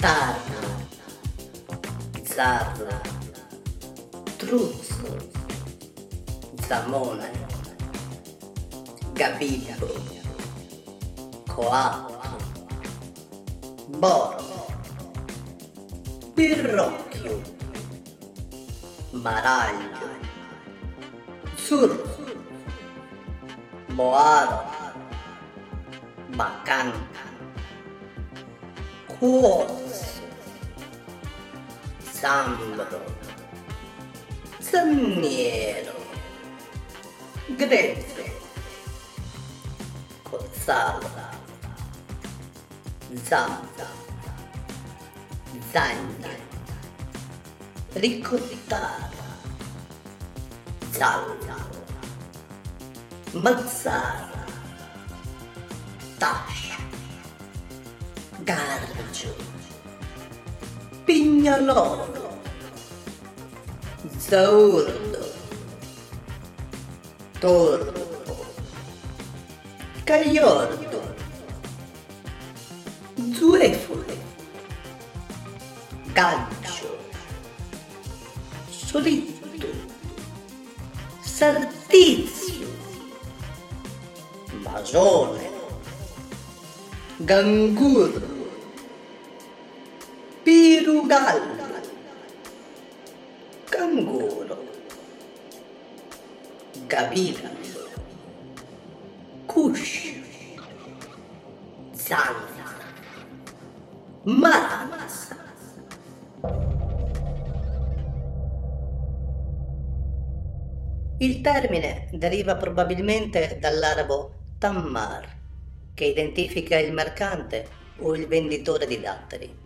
Tarna, Zarra, Truzzo, Zamona, Gabibbo, Coatto, Borgo, Pirrocchio, Baraglio, Zurro, Boaro, Bacanca, Cuozzo, Zambro, Zanniero, Grezzo, Cozzala, Zampa, Zagna, Ricottara, Zalla, Mazzara, Tascia, Gargio, Pignalolo, Zaurdo, Torpo, Cagliordo, Zuefole, Gancio, Solitto, Sartizio, Masone, Ganguro, Pirugalla, Canguro, Gavina, Cuscio, Zanna, Maranza. Il termine deriva probabilmente dall'arabo tammar, che identifica il mercante o il venditore di datteri,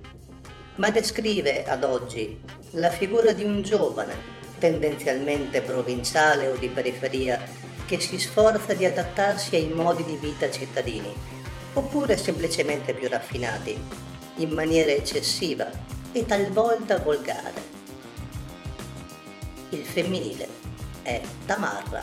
ma descrive ad oggi la figura di un giovane, tendenzialmente provinciale o di periferia, che si sforza di adattarsi ai modi di vita cittadini, oppure semplicemente più raffinati, in maniera eccessiva e talvolta volgare. Il femminile è tamarra.